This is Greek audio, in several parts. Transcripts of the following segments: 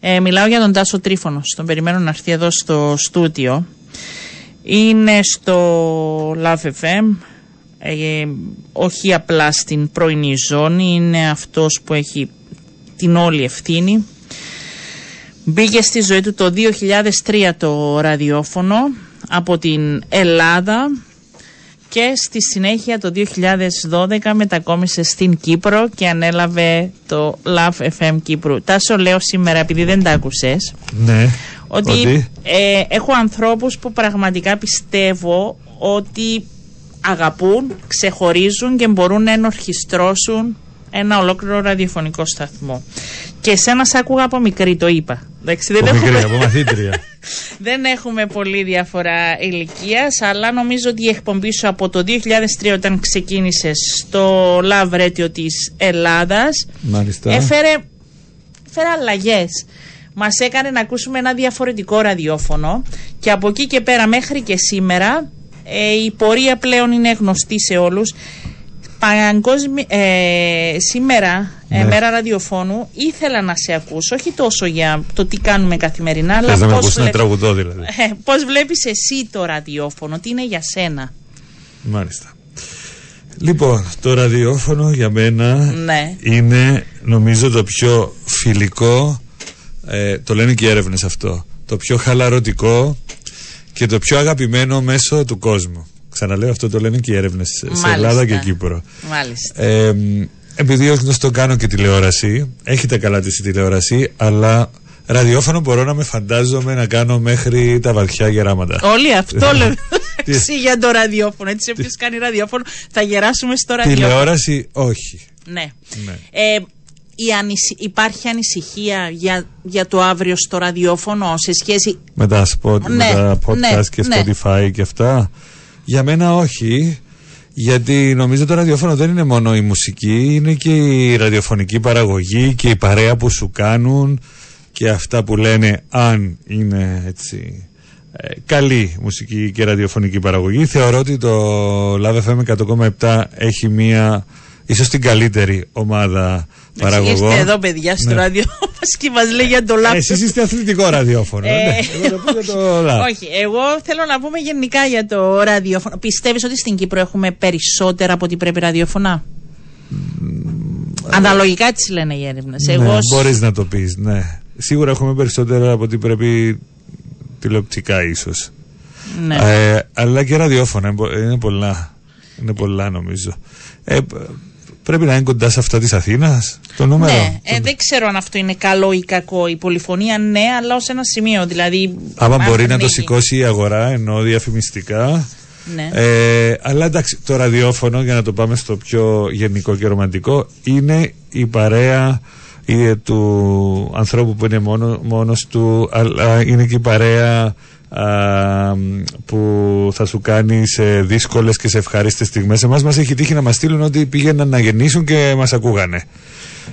Ε, μιλάω για τον Τάσο Τρίφωνος. Τον περιμένω να έρθει εδώ στο στούτιο. Είναι στο Love FM. Ε, όχι απλά στην πρωινή ζώνη. Είναι αυτός που έχει την όλη ευθύνη. Μπήκε στη ζωή του το 2003 το ραδιόφωνο από την Ελλάδα και στη συνέχεια το 2012 μετακόμισε στην Κύπρο και ανέλαβε το Love FM Κύπρου. Τάσο λέω σήμερα επειδή δεν τα άκουσες Ναι. ότι, Ε, έχω ανθρώπους που πραγματικά πιστεύω ότι αγαπούν, ξεχωρίζουν και μπορούν να ενορχιστρώσουν ένα ολόκληρο ραδιοφωνικό σταθμό. Και εσένα σ' άκουγα από μικρή, το είπα. Εντάξει, δεν, Από μικρή, έχουμε, από μαθήτρια. δεν έχουμε πολύ διαφορά ηλικίας, αλλά νομίζω ότι η εκπομπή σου από το 2003 όταν ξεκίνησες στο Love Radio της Ελλάδας Μάλιστα. έφερε, έφερε αλλαγές. Μας έκανε να ακούσουμε ένα διαφορετικό ραδιόφωνο και από εκεί και πέρα μέχρι και σήμερα ε, η πορεία πλέον είναι γνωστή σε όλους. Παγκόσμι, ε, σήμερα, ε, Ναι. μέρα ραδιοφώνου, ήθελα να σε ακούσω, όχι τόσο για το τι κάνουμε καθημερινά, αλλά Θες να με πώς, ακούσει να βλέ- τραγουδώ δηλαδή. ε, πώς βλέπεις εσύ το ραδιόφωνο, τι είναι για σένα; Μάλιστα. Λοιπόν, το ραδιόφωνο για μένα Ναι. είναι νομίζω το πιο φιλικό, ε, το λένε και οι έρευνες αυτό, το πιο χαλαρωτικό και το πιο αγαπημένο μέσο του κόσμου. Ξαναλέω αυτό το λένε και οι έρευνες σε Μάλιστα. Ελλάδα και Κύπρο. Μάλιστα. Ε, επειδή ως γνωστό κάνω και τηλεόραση, έχει τα καλά της η τηλεόραση, αλλά ραδιόφωνο μπορώ να με φαντάζομαι να κάνω μέχρι τα βαθιά γεράματα. Όλοι αυτό λέμε. Τι- Εσύ για το ραδιόφωνο. Έτσι, όποιος κάνει ραδιόφωνο, θα γεράσουμε στο ραδιόφωνο. Τηλεόραση όχι. Ναι. Ναι. Ε, η ανησυχ- Υπάρχει ανησυχία για, για το αύριο στο ραδιόφωνο σε σχέση. Με τα, spot, με Ναι, τα podcast ναι, και ναι. Spotify και αυτά; Για μένα όχι. Γιατί νομίζω το ραδιόφωνο δεν είναι μόνο η μουσική, είναι και η ραδιοφωνική παραγωγή και η παρέα που σου κάνουν και αυτά που λένε αν είναι έτσι ε, καλή μουσική και ραδιοφωνική παραγωγή. Θεωρώ ότι το Love FM 100,7 έχει μία ίσως την καλύτερη ομάδα παραγωγών. Είστε εδώ, παιδιά, στο Ναι. ράδιο μας και μας λέει για το λάθος. Εσείς είστε αθλητικό ραδιόφωνο. Ε, ναι. Εγώ το πω για το Love. Όχι, εγώ θέλω να πούμε γενικά για το ραδιόφωνο. Πιστεύεις ότι στην Κύπρο έχουμε περισσότερα από ό,τι πρέπει ραδιόφωνα; Αναλογικά έτσι λένε οι έρευνες. Εγώ. Ναι, σ- μπορείς να το πεις, ναι. Σίγουρα έχουμε περισσότερα από ό,τι πρέπει τηλεοπτικά ίσως. Ναι. Ε, αλλά και ραδιόφωνα είναι πο- είναι πολλά. Είναι πολλά νομίζω. Ε, π- πρέπει να είναι κοντά σε αυτά της Αθήνας το νούμερο. Ναι, ε, δεν ξέρω αν αυτό είναι καλό ή κακό. Η πολυφωνία ναι, αλλά ως ένα σημείο. Δηλαδή. Άμα αν μπορεί να το ανοίγει. σηκώσει η αγορά ενώ διαφημιστικά. Ναι. Ε, αλλά εντάξει, το ραδιόφωνο, για να το πάμε στο πιο γενικό και ρομαντικό, είναι η παρέα ε, του ανθρώπου που είναι μόνο, μόνος του, αλλά είναι και η παρέα α, που θα σου κάνει σε δύσκολες και σε ευχάριστες στιγμές. Εμάς μας έχει τύχει να μας στείλουν ότι πήγαιναν να γεννήσουν και μας ακούγανε.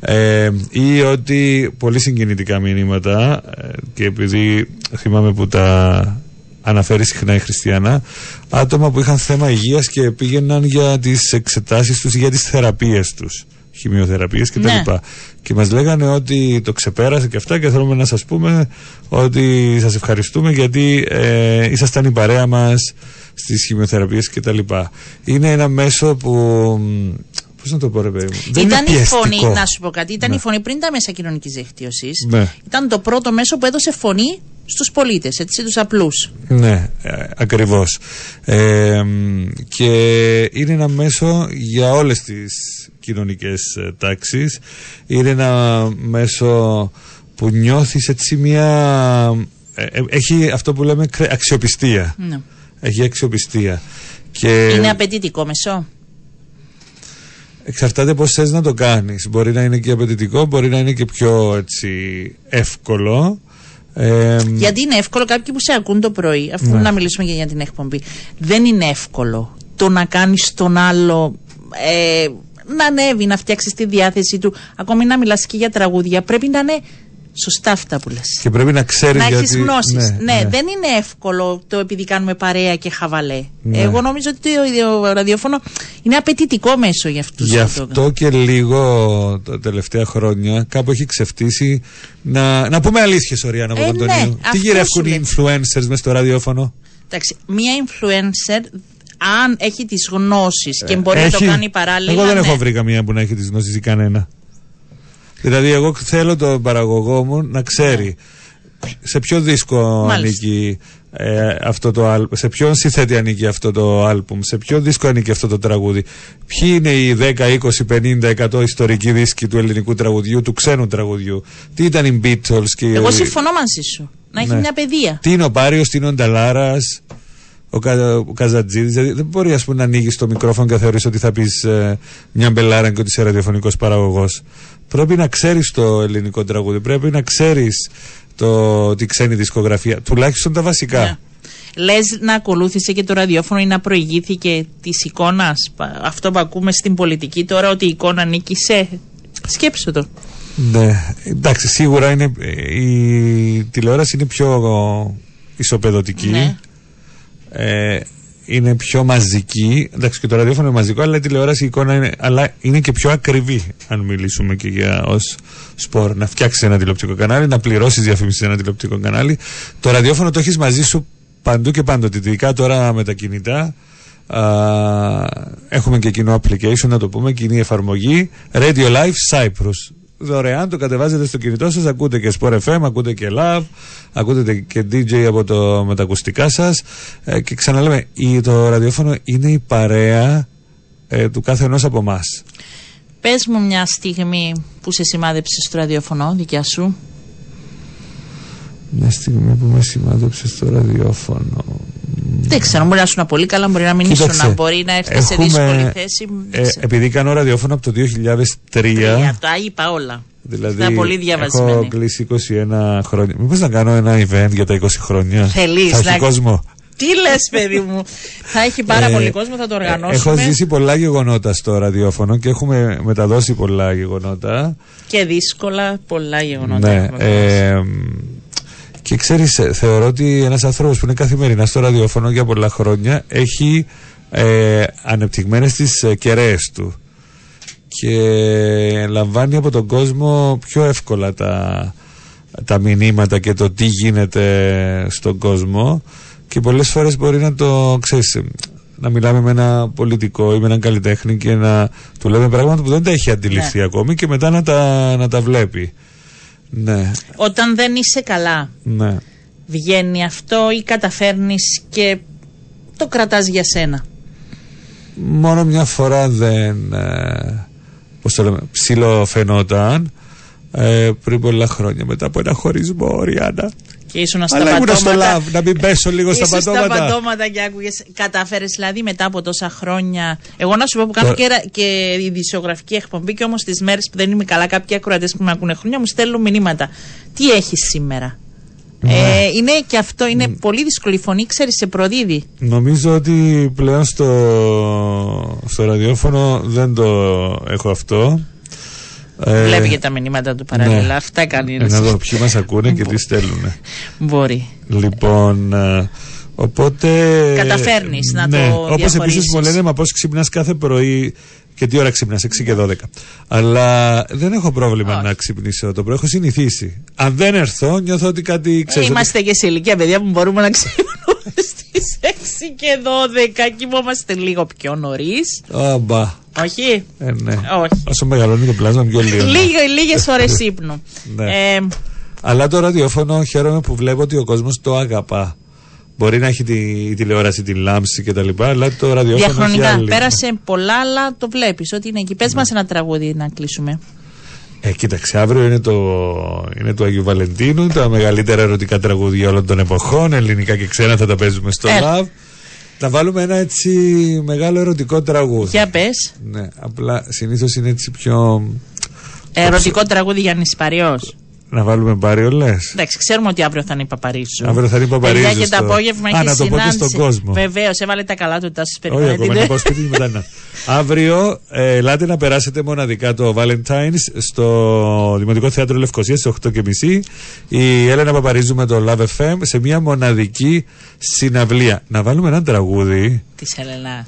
Ε, ή ότι πολύ συγκινητικά μηνύματα ε, και επειδή θυμάμαι που τα αναφέρει συχνά η Χριστιανά άτομα που είχαν θέμα υγείας και πήγαιναν για τις εξετάσεις τους ή για τις θεραπείες τους χημειοθεραπείες κτλ. Ναι. Και μας λέγανε ότι το ξεπέρασε και αυτά και θέλουμε να σας πούμε ότι σας ευχαριστούμε γιατί ε, ήσασταν η παρέα μας στις χημειοθεραπείες κτλ. Είναι ένα μέσο που... Πώς να το πω ρε παιδί μου. Δεν ήταν είναι η φωνή, πιεστικό. να σου πω κάτι, ήταν Ναι. η φωνή πριν τα μέσα κοινωνικής δικτύωσης. Ναι. Ήταν το πρώτο μέσο που έδωσε φωνή στους πολίτες, έτσι, τους απλούς. Ναι, ε, ακριβώς. Ε, μ, και είναι ένα μέσο για όλες τις κοινωνικές ε, τάξεις. Είναι ένα μέσο που νιώθεις έτσι μια... ε, ε, έχει αυτό που λέμε κρε- αξιοπιστία. Ναι. Έχει αξιοπιστία. Και Είναι απαιτητικό μεσό; εξαρτάται πώς θες να το κάνεις. Μπορεί να είναι και απαιτητικό, μπορεί να είναι και πιο έτσι εύκολο. Ε, μ, Γιατί είναι εύκολο κάποιοι που σε ακούν το πρωί, αφού Ναι. να μιλήσουμε και για την εκπομπή. Δεν είναι εύκολο το να κάνεις τον άλλο ε, να ανέβει, να φτιάξεις τη διάθεση του. Ακόμη να μιλάς και για τραγούδια. Πρέπει να είναι Σωστά αυτά που λες. Και πρέπει να ξέρεις Να γιατί... έχει γνώσεις. Ναι, ναι. δεν είναι εύκολο το επειδή κάνουμε παρέα και χαβαλέ. Ναι. Εγώ νομίζω ότι το, το ραδιόφωνο είναι απαιτητικό μέσο για αυτούς Γι' αυτό και λίγο τα τελευταία χρόνια κάπου έχει ξεφτύσει να, να πούμε αλήθειες, Οριάννα Ε, Παπαντονίου. ναι, Τι αυτό γυρεύκουν σου οι λέω. influencers μες στο ραδιόφωνο; Εντάξει, μία influencer, αν έχει τις γνώσεις και μπορεί να Ε, Έχει. το κάνει παράλληλα. Εγώ δεν ναι. έχω βρει καμία που να έχει τις γνώσεις ή κανένα. Δηλαδή, εγώ θέλω τον παραγωγό μου να ξέρει σε ποιο δίσκο Μάλιστα. ανήκει ε, αυτό το άλμπουμ, σε ποιον συνθέτη ανήκει αυτό το άλμπουμ, σε ποιο δίσκο ανήκει αυτό το τραγούδι. Ποιοι είναι οι 10, 20, 50, 100 ιστορικοί δίσκοι του ελληνικού τραγουδιού, του ξένου τραγουδιού; Τι ήταν οι Beatles και οι- Εγώ συμφωνώ μαζί σου. Να έχει Ναι. μια παιδεία. τι είναι ο Πάριος, τι είναι ο Νταλάρας, ο, Κα, ο Καζατζίδης. Δηλαδή δεν μπορεί ας πούμε, να ανοίγεις το μικρόφωνο και να θεωρείς ότι θα πεις μια μπελάρα και ότι είσαι ραδιοφωνικός παραγωγός. Πρέπει να ξέρεις το ελληνικό τραγούδι, πρέπει να ξέρεις τη ξένη δισκογραφία, τουλάχιστον τα βασικά. Ναι. Λες να ακολούθησε και το ραδιόφωνο ή να προηγήθηκε της εικόνας. Αυτό που ακούμε στην πολιτική τώρα, ότι η εικόνα ανήκει σε. Σκέψου το. Ναι, εντάξει, σίγουρα είναι, ε, η τηλεόραση είναι πιο ισοπεδωτική. Ναι. Ε, είναι πιο μαζική. Εντάξει, και το ραδιόφωνο είναι μαζικό, αλλά η τηλεόραση η εικόνα είναι, αλλά είναι και πιο ακριβή. Αν μιλήσουμε και για ως σπορ, να φτιάξεις ένα τηλεοπτικό κανάλι, να πληρώσεις διαφήμιση σε ένα τηλεοπτικό κανάλι. Το ραδιόφωνο το έχεις μαζί σου παντού και πάντοτε. Ειδικά τώρα με τα κινητά. Α, έχουμε και κοινό application, να το πούμε, κοινή εφαρμογή. Radio Live Cyprus. Δωρεάν το κατεβάζετε στο κινητό σας, ακούτε και Sport FM, ακούτε και Love, ακούτε και DJ από το, με τα ακουστικά σας ε, και ξαναλέμε, η, το ραδιόφωνο είναι η παρέα ε, του κάθε ενός από εμάς. Πες μου μια στιγμή που σε σημάδεψες στο ραδιόφωνο, δικιά σου. Μια στιγμή που με σημάδεψες στο ραδιόφωνο. Δεν ξέρω, μπορεί να ήσουν πολύ καλά, μπορεί να μην Κοίταξε, ήσουν, μπορεί να έρθεις σε έχουμε, δύσκολη θέση. δεν Ε, ξέρω. επειδή κάνω ραδιόφωνο από το 2003. Τρία, τα είπα όλα. Δηλαδή, Ήταν πολύ διαβασμένη. έχω κλείσει 21 χρόνια. Μήπως να κάνω ένα event για τα 20 χρόνια; Θέλεις Θα έχει να- κόσμο. Τι λες, παιδί μου; θα έχει πάρα Ε, πολύ κόσμο, θα το ε, οργανώσουμε. Έχω ζήσει πολλά γεγονότα στο ραδιόφωνο και έχουμε μεταδώσει πολλά γεγονότα. Και δύσκολα, πολλά γεγονότα. Ναι. έχουμε περάσει. Ε, και ξέρεις, ε, θεωρώ ότι ένας άνθρωπος που είναι καθημερινά στο ραδιόφωνο για πολλά χρόνια έχει ε, ανεπτυγμένες τις ε, κεραίες του και λαμβάνει από τον κόσμο πιο εύκολα τα, τα μηνύματα και το τι γίνεται στον κόσμο και πολλές φορές μπορεί να το ξέρεις να μιλάμε με ένα πολιτικό ή με έναν καλλιτέχνη και να του λέμε πράγματα που δεν τα έχει αντιληφθεί Ναι. ακόμη και μετά να τα, να τα βλέπει. Ναι, Όταν δεν είσαι καλά, ναι. βγαίνει αυτό ή καταφέρνεις και το κρατάς για σένα; Μόνο μια φορά δεν. Ε, πώς το λέμε, ψιλοφαινόταν ε, πριν πολλά χρόνια μετά από ένα χωρισμό, Ριάννα. Και ήσουν στα Αλλά ήμουν στο πατώματα. λαβ, να μην πέσω λίγο στα Ήσουν πατώματα. στα πατώματα και άκουγες, κατάφερες δηλαδή μετά από τόσα χρόνια. Εγώ να σου πω που κάνω Το- και, ρα- και ειδησιογραφική εκπομπή και όμως τις μέρες που δεν είμαι καλά κάποιοι ακροατές που με ακούνε χρόνια μου στέλνουν μηνύματα. Τι έχεις σήμερα; Ναι. Ε, είναι και αυτό, είναι πολύ δύσκολη η φωνή, ξέρεις, σε προδίδει. Νομίζω ότι πλέον στο, στο ραδιόφωνο δεν το έχω αυτό. Ε, Βλέπει και τα μηνύματα του παράλληλα. ναι. Αυτά κάνει. Ε, Να δω ποιοι μας ακούνε και τι στέλνουν. Μπορεί. Λοιπόν, ε, οπότε. Καταφέρνεις να ναι, το Όπως επίσης διαχωρίσεις. μου λένε, μα πώς ξυπνάς κάθε πρωί και τι ώρα ξυπνά, 6 και 12. Αλλά δεν έχω πρόβλημα Όχι. να ξυπνήσω το πρωί, έχω συνηθίσει. Αν δεν έρθω, νιώθω ότι κάτι Ε, ξέρεις. είμαστε και σε ηλικία, παιδιά, που μπορούμε να ξυπνούμε στις 6 και 12. Κοιμόμαστε λίγο πιο νωρίς. Αμπά. Όχι; Ε, ναι. Όχι. Όσο μεγαλώνει το πλάσμα, πιο λίγο. Λίγε λίγες ώρες ύπνου. Ναι. Ε, Αλλά το ραδιόφωνο χαίρομαι που βλέπω ότι ο κόσμος το αγαπά. Μπορεί να έχει τη, η τηλεόραση, την λάμψη κτλ. Αλλά το ραδιόφωνο. έχει διαχρονικά. άλλη. Πέρασε πολλά, αλλά το βλέπεις ότι είναι εκεί. Πες μας ένα τραγούδι να κλείσουμε. Ε, κοίταξε, αύριο είναι το, είναι το Αγίου Βαλεντίνου, τα μεγαλύτερα ερωτικά τραγούδια όλων των εποχών, ελληνικά και ξένα θα τα παίζουμε στο Έλα. live. Θα βάλουμε ένα έτσι μεγάλο ερωτικό τραγούδι. Για πες. Ναι, απλά συνήθως είναι έτσι πιο. Ερωτικό τραγούδι για νησπαριό. Να βάλουμε όλε. Εντάξει, ξέρουμε ότι αύριο θα είναι η Παπαρίζου. Αύριο θα είναι η Παπαρίζου. Παιδιά και το απόγευμα έχει να το πω και στον κόσμο. Βεβαίως, έβαλε τα καλά του τάσει περιμένετε. Όχι, ακόμα να πάω σπίτι μετά Αύριο ε, ελάτε να περάσετε μοναδικά το Valentine's στο Δημοτικό Θέατρο Λευκοσία στις 8.30. Η Έλενα Παπαρίζου με το Love FM σε μια μοναδική συναυλία. Να βάλουμε ένα τραγούδι. Της Ελενά.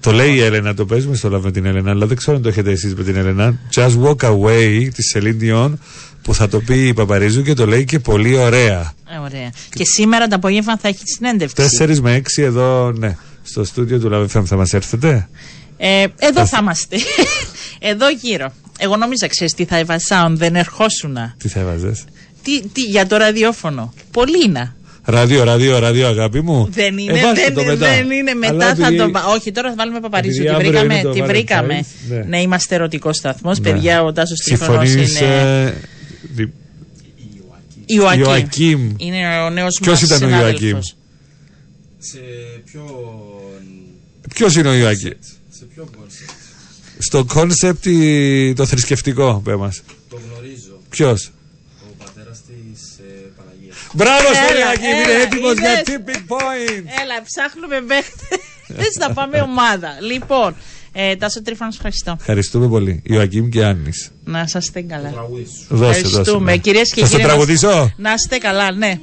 Το λέει η Έλενα, το παίζουμε στο Love με την Έλενα, αλλά δεν ξέρω αν το έχετε εσείς με την Έλενα. Just Walk Away της Celine Dion που θα το πει η Παπαρίζου και το λέει και πολύ ωραία. Ε, ωραία. Και σήμερα το απόγευμα θα έχει συνέντευξη. 4 με 6 εδώ, ναι, στο στούντιο του Love FM θα μας έρθετε; Ε, εδώ θα, είμαστε. εδώ γύρω. Εγώ νόμιζα, ξέρεις τι θα έβαζα, δεν ερχόσουν. Τι θα έβαζες; Τι, τι, για το ραδιόφωνο. Πολύνα. Ραδίο, ραδίο, ραδίο, αγάπη μου. Δεν είναι, ε, δεν, μετά. δεν είναι. Μετά θα το. Όχι, τώρα θα βάλουμε Παπαρίζου. Τη βρήκαμε. Τη βρήκαμε. Ναι. ναι. είμαστε ερωτικός σταθμός. Ναι. Παιδιά, ο Τάσος Τρίφωνο είναι. Ιωακίμ. Είναι ο νέος Ποιος ήταν ο Ιωακίμ. Σε ποιο. Ποιος είναι ο Ιωακίμ. Σε ποιο κόνσεπτ. Στο κόνσεπτ το θρησκευτικό, πε μα. Το γνωρίζω. Ποιος; Μπράβο στο Ιάκη, είναι έτοιμος για tipping point. Έλα, ψάχνουμε μέχρι να πάμε ομάδα. Λοιπόν, ε, Τάσο Τρίφωνο, ευχαριστώ. Ευχαριστούμε πολύ. Ιωακείμ και Άννης. Να είστε καλά. Δώσε, Ευχαριστούμε. Ναι. Κυρίες και κύριοι. Θα τραγουδήσω; Να είστε καλά, ναι.